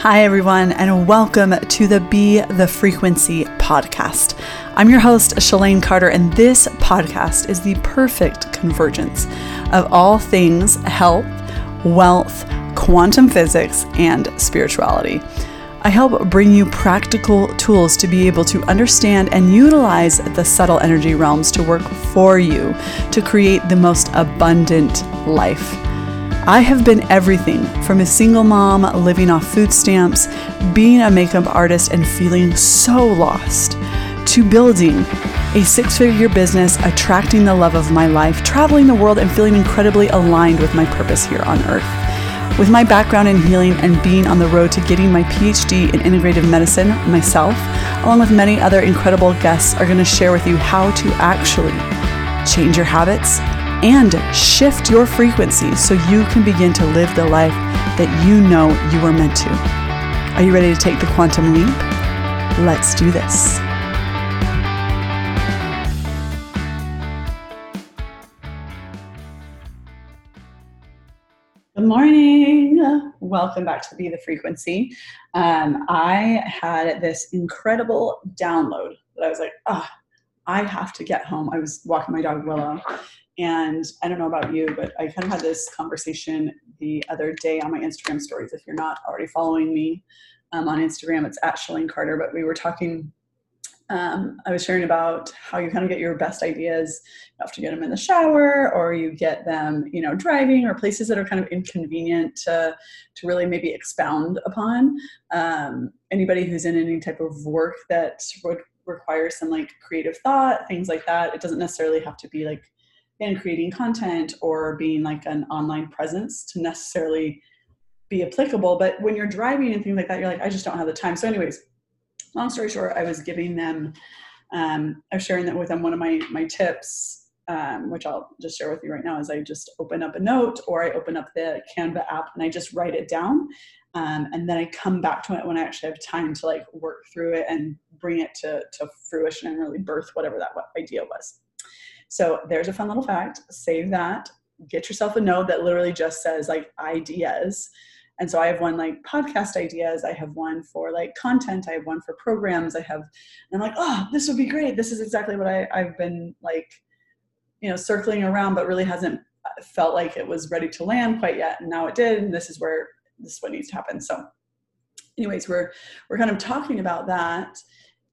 Hi, everyone, and welcome to the Be the Frequency podcast. I'm your host, Shalane Carter, and this podcast is the perfect convergence of all things health, wealth, quantum physics, and spirituality. I help bring you practical tools to be able to understand and utilize the subtle energy realms to work for you to create the most abundant life. I have been everything from a single mom living off food stamps, being a makeup artist and feeling so lost, to building a six figure business, attracting the love of my life, traveling the world, and feeling incredibly aligned with my purpose here on earth. With my background in healing and being on the road to getting my PhD in integrative medicine myself, along with many other incredible guests, are going to share with you how to actually change your habits and shift your frequency so you can begin to live the life that you know you were meant to. Are you ready to take the quantum leap? Let's do this. Good morning. Welcome back to Be the Frequency. Um, I had this incredible download that I was like, ah, oh, I have to get home. I was walking my dog Willow and I don't know about you, but I kind of had this conversation the other day on my Instagram stories. If you're not already following me um, on Instagram, it's at Shalane Carter. But we were talking, um, I was sharing about how you kind of get your best ideas. You have to get them in the shower, or you get them, you know, driving, or places that are kind of inconvenient to to really maybe expound upon. Um, anybody who's in any type of work that would require some like creative thought, things like that. It doesn't necessarily have to be like in creating content or being like an online presence to necessarily be applicable. But when you're driving and things like that, you're like, I just don't have the time. So, anyways, long story short, I was giving them, um, I was sharing that with them. One of my my tips, um, which I'll just share with you right now, is I just open up a note or I open up the Canva app and I just write it down. Um, and then I come back to it when I actually have time to like work through it and bring it to, to fruition and really birth whatever that idea was. So there's a fun little fact. Save that. Get yourself a note that literally just says like ideas. And so I have one like podcast ideas. I have one for like content. I have one for programs. I have, and I'm like, oh, this would be great. This is exactly what I, I've been like, you know, circling around, but really hasn't felt like it was ready to land quite yet. And now it did. And this is where this is what needs to happen. So anyways, we're, we're kind of talking about that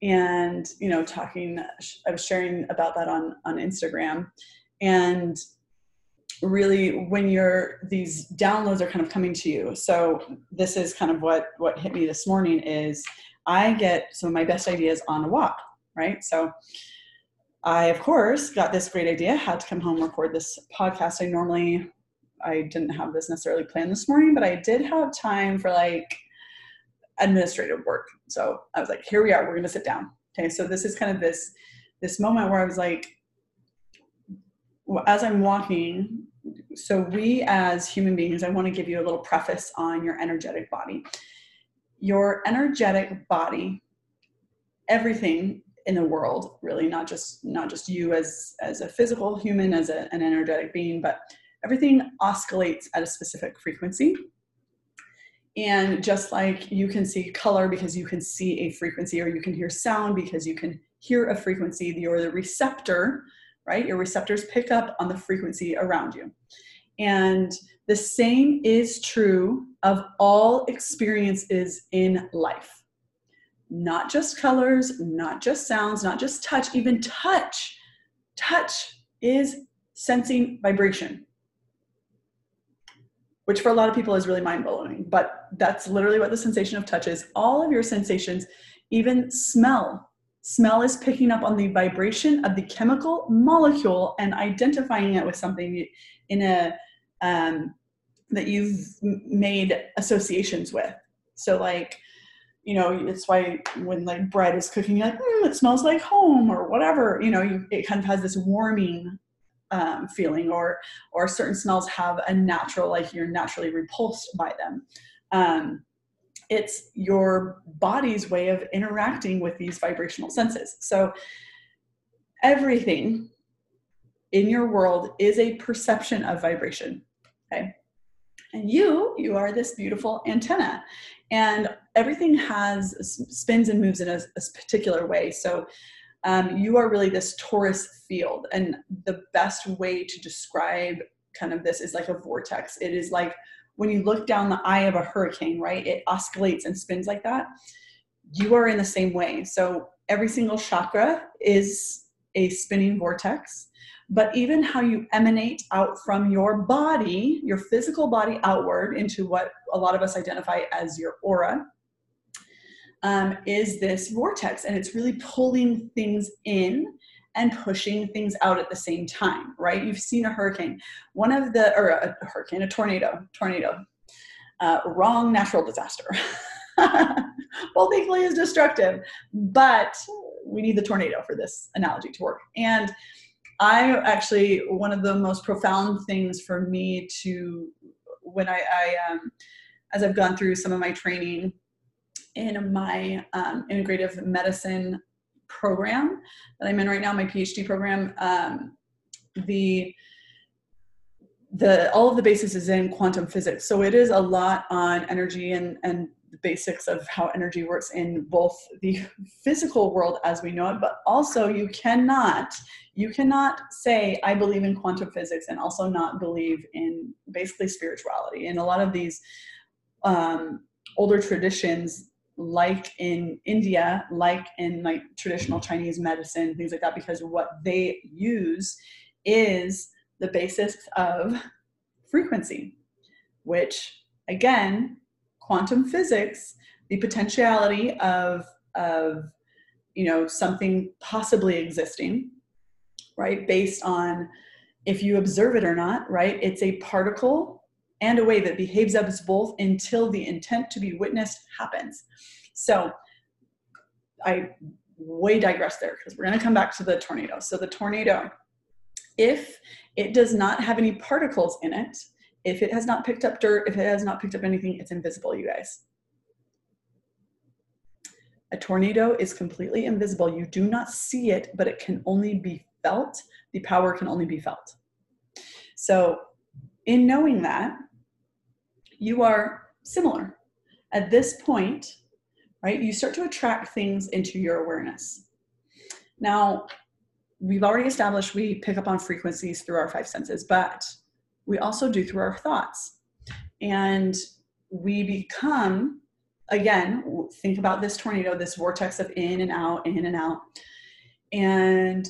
and you know talking i was sharing about that on on instagram. And really when you're these downloads are kind of coming to you. So this is kind of what what hit me this morning is i get some of my best ideas on a walk right? So i of course got this great idea had to come home record this podcast. I normally i didn't have this necessarily planned this morning but i did have time for like administrative work. So I was like, here we are, we're gonna sit down. Okay, so this is kind of this this moment where I was like, as I'm walking, so we as human beings, I want to give you a little preface on your energetic body. Your energetic body, everything in the world, really, not just not just you as as a physical human, as a, an energetic being, but everything oscillates at a specific frequency and just like you can see color because you can see a frequency, or you can hear sound because you can hear a frequency, you're the receptor, right? Your receptors pick up on the frequency around you. And the same is true of all experiences in life. Not just colors, not just sounds, not just touch, even touch. Touch is sensing vibration which for a lot of people is really mind blowing. But that's literally what the sensation of touch is. All of your sensations, even smell, smell is picking up on the vibration of the chemical molecule and identifying it with something in a um, that you've made associations with. So like, you know, it's why when like bread is cooking, like mm, it smells like home or whatever. You know, you, it kind of has this warming um, feeling or or certain smells have a natural like you're naturally repulsed by them um, it's your body's way of interacting with these vibrational senses so everything in your world is a perception of vibration okay And you, you are this beautiful antenna. And everything has spins and moves in a, a particular way. So um, you are really this torus field. And the best way to describe kind of this is like a vortex. It is like when you look down the eye of a hurricane, right? It oscillates and spins like that. You are in the same way. So every single chakra is a spinning vortex. But even how you emanate out from your body, your physical body outward into what a lot of us identify as your aura, um, is this vortex. And it's really pulling things in and pushing things out at the same time, right? You've seen a hurricane. One of the, or a, hurricane, a tornado, tornado, uh, wrong natural disaster. well, thankfully is destructive, but we need the tornado for this analogy to work. And I actually, one of the most profound things for me to, when I, I um, as I've gone through some of my training in my um, integrative medicine program that I'm in right now, my PhD program, um, the the all of the basis is in quantum physics. So it is a lot on energy and and the basics of how energy works in both the physical world as we know it, but also you cannot you cannot say I believe in quantum physics and also not believe in basically spirituality. And a lot of these um, older traditions like in India, like in like traditional Chinese medicine, things like that, because what they use is the basis of frequency, which again, quantum physics, the potentiality of of you know something possibly existing, right, based on if you observe it or not, right? It's a particle and a wave that behaves as both until the intent to be witnessed happens. So I way digress there because we're going to come back to the tornado. So the tornado, if it does not have any particles in it, if it has not picked up dirt, if it has not picked up anything, it's invisible, you guys. A tornado is completely invisible. You do not see it, but it can only be felt. The power can only be felt. So, in knowing that, you are similar. At this point, right, you start to attract things into your awareness. Now, we've already established we pick up on frequencies through our five senses, but we also do through our thoughts. And we become, again, think about this tornado, this vortex of in and out, in and out. And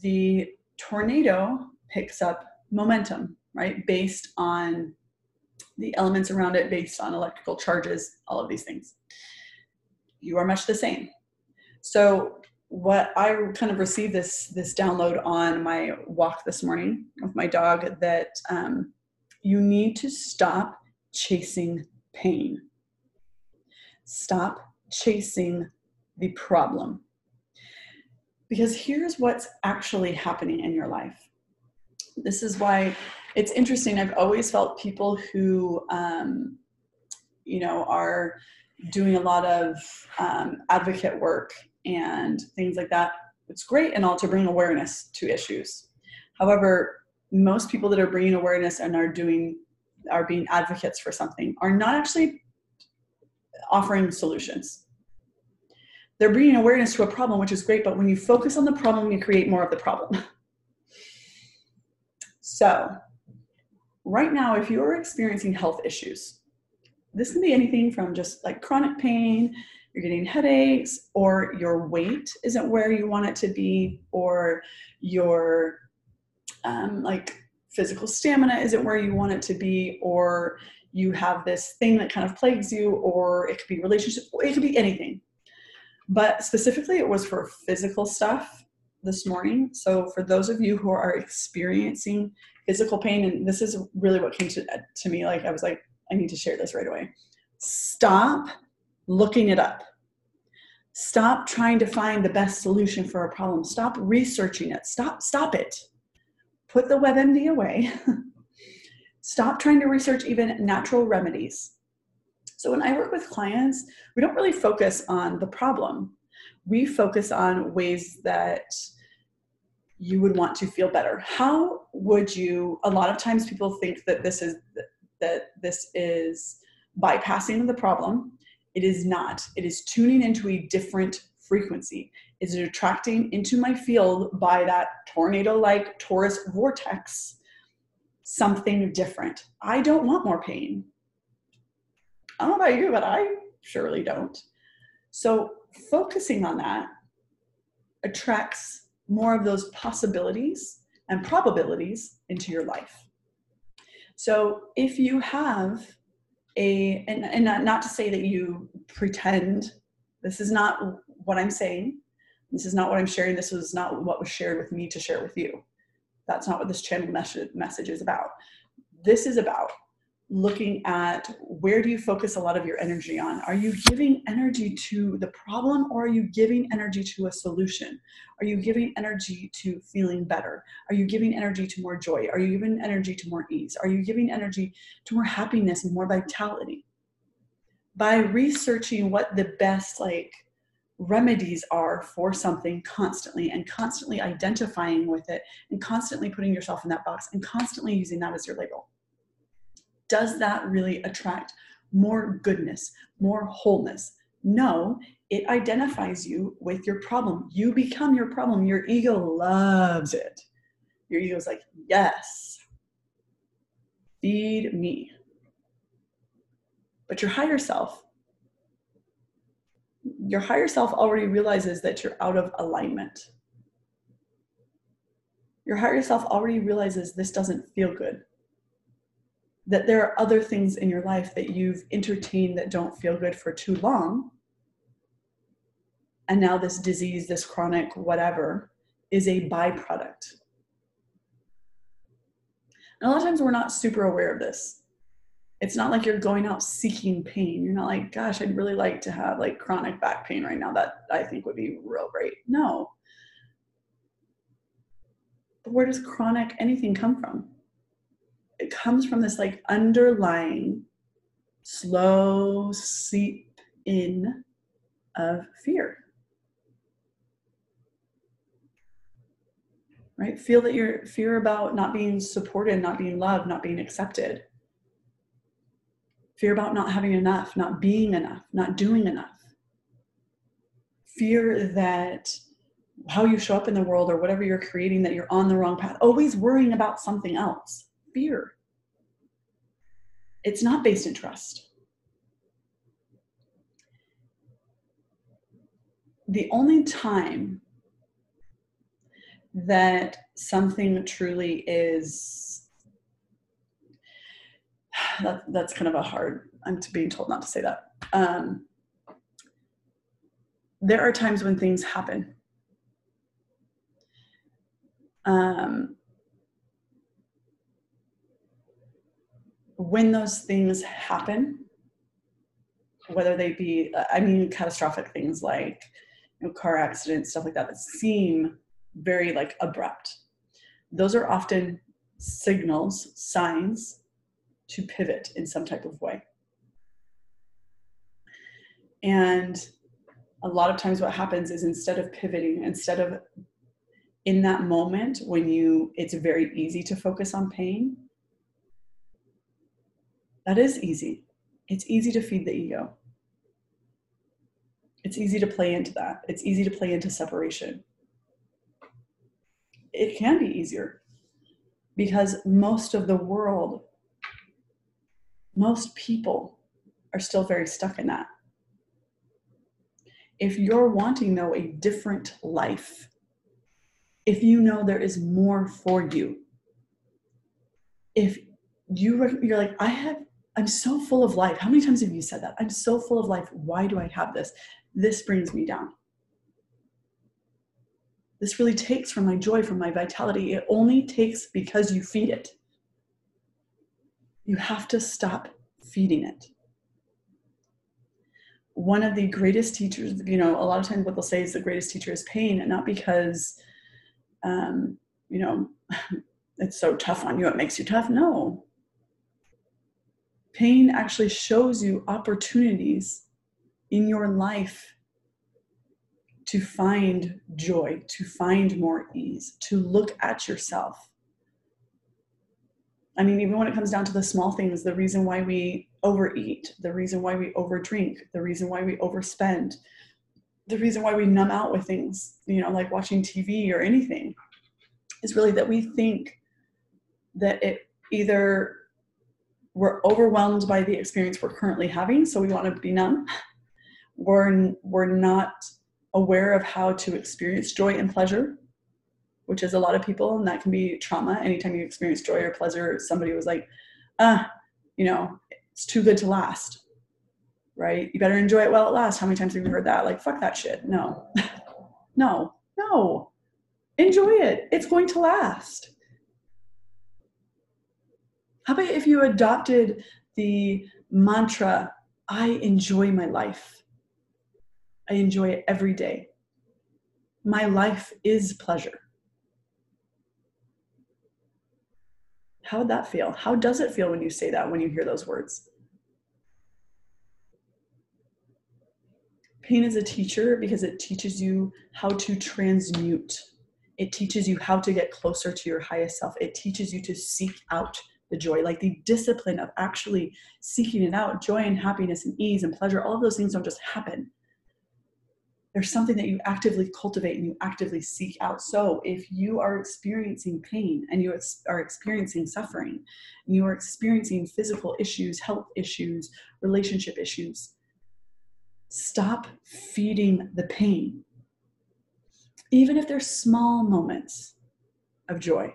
the tornado picks up momentum, right, based on the elements around it based on electrical charges, all of these things. You are much the same. So what I kind of received this this download on my walk this morning with my dog that um, you need to stop chasing pain. Stop chasing the problem. Because here's what's actually happening in your life. This is why it's interesting. I've always felt people who, um, you know, are doing a lot of um, advocate work and things like that. It's great and all to bring awareness to issues. However, most people that are bringing awareness and are doing are being advocates for something are not actually offering solutions. They're bringing awareness to a problem, which is great, but when you focus on the problem, you create more of the problem. so, right now, if you're experiencing health issues, this can be anything from just like chronic pain, you're getting headaches, or your weight isn't where you want it to be, or your um, like physical stamina isn't where you want it to be, or you have this thing that kind of plagues you, or it could be relationship, it could be anything. But specifically, it was for physical stuff this morning. So, for those of you who are experiencing physical pain and this is really what came to, uh, to me like i was like i need to share this right away. Stop looking it up. Stop trying to find the best solution for a problem. Stop researching it. Stop stop it. Put the webmd away. Stop trying to research even natural remedies. So when i work with clients we don't really focus on the problem we focus on ways that you would want to feel better how would you a lot of times people think that this is that this is bypassing the problem. It is not. It is tuning into a different frequency. Is it attracting into my field by that tornado like torus vortex something different? I don't want more pain. I don't know about you, but I surely don't. So, focusing on that attracts more of those possibilities and probabilities into your life. So, if you have a, and, and not, not to say that you pretend, this is not what I'm saying, this is not what I'm sharing, this was not what was shared with me to share with you. That's not what this channel message, message is about. This is about looking at where do you focus a lot of your energy on? Are you giving energy to the problem or are you giving energy to a solution? Are you giving energy to feeling better? Are you giving energy to more joy? Are you giving energy to more ease? Are you giving energy to more happiness and more vitality? By researching what the best like remedies are for something constantly and constantly identifying with it and constantly putting yourself in that box and constantly using that as your label does that really attract more goodness, more wholeness? No, it identifies you with your problem. You become your problem. Your ego loves it. Your ego is like, yes, feed me. But your higher self, your higher self already realizes that you're out of alignment. Your higher self already realizes this doesn't feel good that there are other things in your life that you've entertained that don't feel good for too long. And now this disease, this chronic whatever, is a byproduct. And a lot of times we're not super aware of this. It's not like you're going out seeking pain. You're not like, gosh, I'd really like to have like chronic back pain right now. That I think would be real great. No. But where does chronic anything come from? It comes from this like underlying slow seep in of fear. Right? Feel that your fear about not being supported, not being loved, not being accepted. Fear about not having enough, not being enough, not doing enough. Fear that how you show up in the world or whatever you're creating, that you're on the wrong path, always worrying about something else fear. It's not based in trust. The only time that something truly is that, that's kind of a hard i'm being told not to say that um, there are times when things happen um, when those things happen, whether they be, I mean, catastrophic things like you know, car accidents, stuff like that, that seem very like abrupt. Those are often signals, signs to pivot in some type of way. And a lot of times what happens is instead of pivoting, instead of in that moment when you, it's very easy to focus on pain, that is easy. It's easy to feed the ego. It's easy to play into that. It's easy to play into separation. It can be easier because most of the world, most people are still very stuck in that. If you're wanting, though, a different life, if you know there is more for you, if you you're like, I have I'm so full of life. How many times have you said that? I'm so full of life. Why do I have this? This brings me down. This really takes from my joy, from my vitality. It only takes because you feed it. You have to stop feeding it. One of the greatest teachers, you know, a lot of times what they'll say is the greatest teacher is pain, and not because, um, you know, it's so tough on you, it makes you tough. No, Pain actually shows you opportunities in your life to find joy, to find more ease, to look at yourself. I mean, even when it comes down to the small things, the reason why we overeat, the reason why we overdrink, the reason why we overspend, the reason why we numb out with things, you know, like watching TV or anything, is really that we think that it either we're overwhelmed by the experience we're currently having, so we want to be numb. We're, we're not aware of how to experience joy and pleasure, which is a lot of people, and that can be trauma. Anytime you experience joy or pleasure, somebody was like, ah, you know, it's too good to last, right? You better enjoy it while it lasts. How many times have you heard that? Like, fuck that shit. No, no, no. Enjoy it. It's going to last. How about if you adopted the mantra, I enjoy my life? I enjoy it every day. My life is pleasure. How would that feel? How does it feel when you say that, when you hear those words? Pain is a teacher because it teaches you how to transmute. It teaches you how to get closer to your highest self. It teaches you to seek out the joy, like the discipline of actually seeking it out. Joy and happiness and ease and pleasure, all of those things don't just happen there's something that you actively cultivate and you actively seek out. So if you are experiencing pain and you are experiencing suffering, and you are experiencing physical issues, health issues, relationship issues, stop feeding the pain. Even if they're small moments of joy,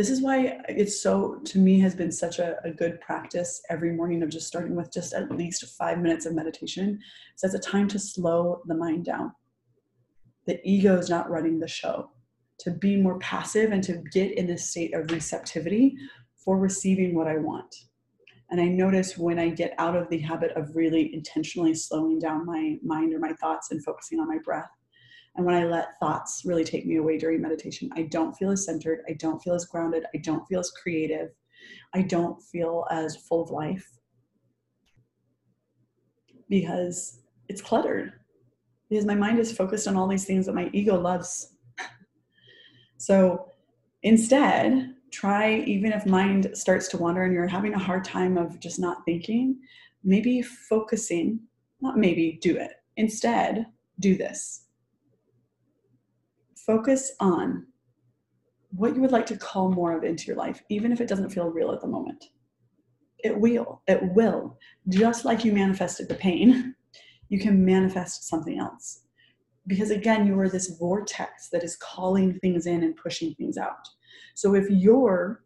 this is why it's so to me has been such a, a, good practice every morning of just starting with just at least five minutes of meditation. So it's a time to slow the mind down. The ego is not running the show. To be more passive and to get in this state of receptivity for receiving what i want. And i notice when i get out of the habit of really intentionally slowing down my mind or my thoughts and focusing on my breath and when I let thoughts really take me away during meditation, I don't feel as centered. I don't feel as grounded. I don't feel as creative. I don't feel as full of life because it's cluttered. Because my mind is focused on all these things that my ego loves. so instead, try, even if mind starts to wander and you're having a hard time of just not thinking, maybe focusing, not maybe, do it. Instead, do this focus on what you would like to call more of into your life, even if it doesn't feel real at the moment. It will. It will. Just like you manifested the pain, you can manifest something else. Because again, you are this vortex that is calling things in and pushing things out. So if your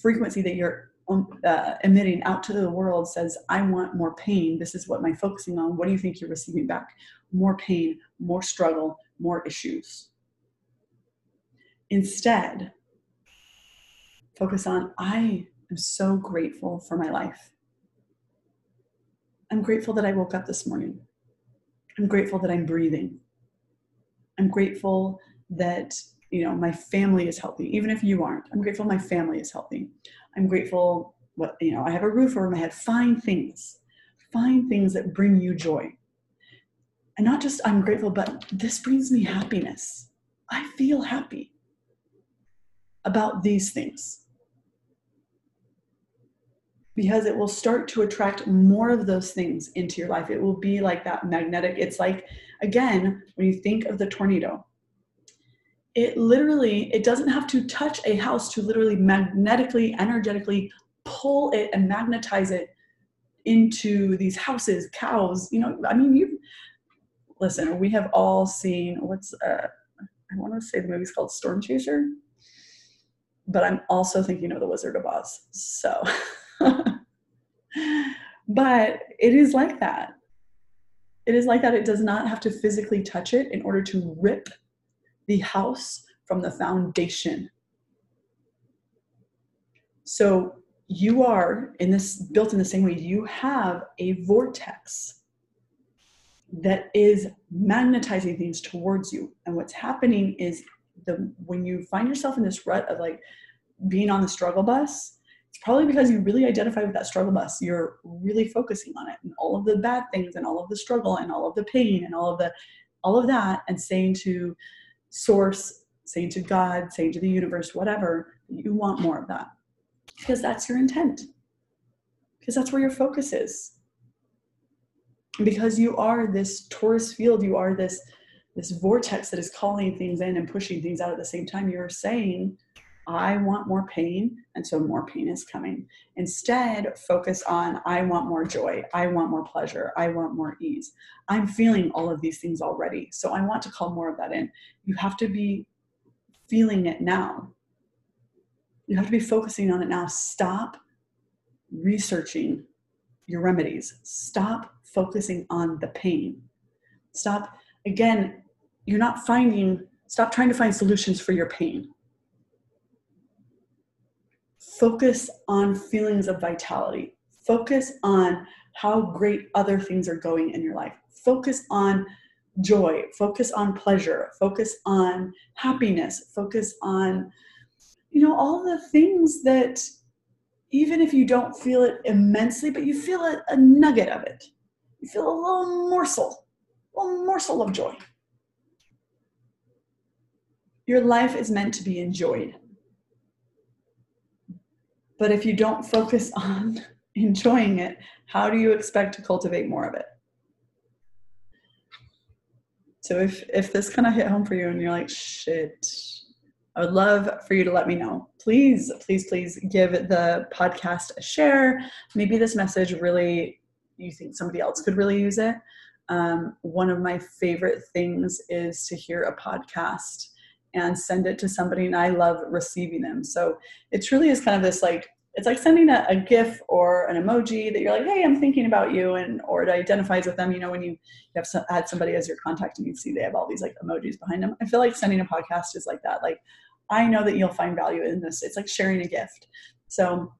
frequency that you're um, uh, emitting out to the world says, I want more pain, this is what I'm focusing on, what do you think you're receiving back? More pain, more struggle, more issues. Instead, focus on I am so grateful for my life. I'm grateful that I woke up this morning. I'm grateful that I'm breathing. I'm grateful that you know my family is healthy even if you aren't. I'm grateful my family is healthy. I'm grateful what you know i have a roof over my head. Find things. Find things that bring you joy. And not just i'm grateful but this brings me happiness. I feel happy about these things because it will start to attract more of those things into your life. It will be like that magnetic. It's like, again, when you think of the tornado, it literally, it doesn't have to touch a house to literally magnetically, energetically pull it and magnetize it into these houses, cows. You know, I mean, you listen, we have all seen what's, uh, I want to say the movie's called Storm Chaser but I'm also thinking of the Wizard of Oz. So, but it is like that. It is like that. It does not have to physically touch it in order to rip the house from the foundation. So you are in this built in the same way you have a vortex that is magnetizing things towards you and what's happening is the when you find yourself in this rut of like being on the struggle bus it's probably because you really identify with that struggle bus you're really focusing on it and all of the bad things and all of the struggle and all of the pain and all of the all of that and saying to source saying to god saying to the universe whatever you want more of that Because that's your intent. Because that's where your focus is. Because you are this torus field, you are this this vortex that is calling things in and pushing things out at the same time. You're saying, I want more pain, and so more pain is coming. Instead, focus on I want more joy, I want more pleasure, I want more ease. I'm feeling all of these things already, so I want to call more of that in. You have to be feeling it now. You have to be focusing on it now. Stop researching your remedies, stop focusing on the pain. Stop, again, you're not finding, stop trying to find solutions for your pain focus on feelings of vitality. Focus on how great other things are going in your life. Focus on joy. Focus on pleasure. Focus on happiness. Focus on, you know, all the things that even if you don't feel it immensely, but you feel a, a nugget of it. You feel a little morsel, a little morsel of joy. Your life is meant to be enjoyed. But if you don't focus on enjoying it, how do you expect to cultivate more of it? So if if this kind of hit home for you and you're like, shit, I would love for you to let me know. Please, please, please give the podcast a share. Maybe this message really you think somebody else could really use it. Um, one of my favorite things is to hear a podcast and send it to somebody and i love receiving them. So it truly is kind of this like it's like sending a, a gif or an emoji that you're like hey i'm thinking about you and or it identifies with them. You know when you have some, had somebody as your contact and you see they have all these like emojis behind them. I feel like sending a podcast is like that. Like i know that you'll find value in this. It's like sharing a gift. So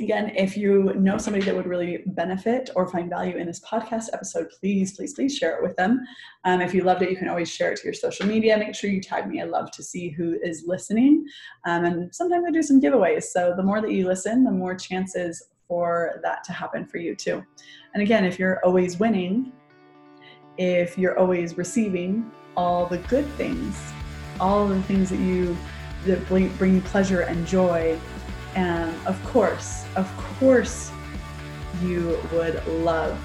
again, if you know somebody that would really benefit or find value in this podcast episode, please, please, please share it with them. Um, if you loved it, you can always share it to your social media. Make sure you tag me. I love to see who is listening. Um, and sometimes I do some giveaways. So the more that you listen, the more chances for that to happen for you too. And again, if you're always winning, if you're always receiving all the good things, all the things that you that bring you pleasure and joy and of course, of course, you would love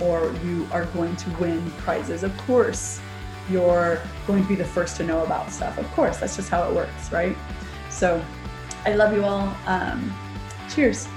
or you are going to win prizes. Of course, you're going to be the first to know about stuff. Of course, that's just how it works, right? So I love you all. Um, cheers.